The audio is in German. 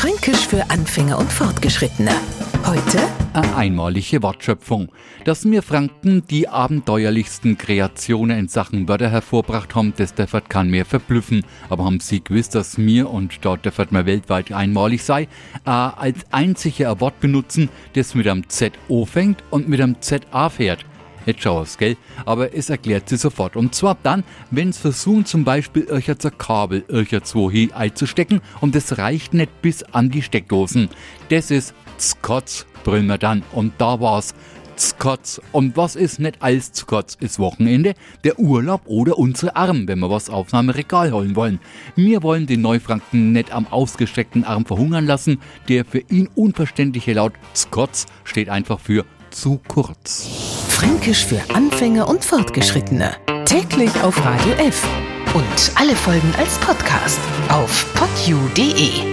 Fränkisch für Anfänger und Fortgeschrittene. Heute eine einmalige Wortschöpfung. Dass mir Franken die abenteuerlichsten Kreationen in Sachen Wörter hervorbracht haben, das dürfert kann mir verblüffen. Aber haben Sie gewusst, dass mir und dort dürfert mir weltweit einmalig sei, äh, als einzige ein Wort benutzen, das mit einem Z fängt und mit einem ZA fährt. Jetzt schau aufs, gell? Aber es erklärt sie sofort. Und zwar dann, wenn es versuchen, zum Beispiel irgendein Kabel irgendwo hier einzustecken und das reicht nicht bis an die Steckdosen. Das ist Skotz, brüllen wir dann. Und da war's. Skotz. Und was ist nicht alles Skotz? Ist Wochenende, der Urlaub oder unsere Arm, wenn wir was auf einem Regal holen wollen. Wir wollen den Neufranken nicht am ausgestreckten Arm verhungern lassen. Der für ihn unverständliche Laut Skotz steht einfach für zu kurz. Fränkisch für Anfänger und Fortgeschrittene. Täglich auf Radio F. Und alle Folgen als Podcast auf podu.de.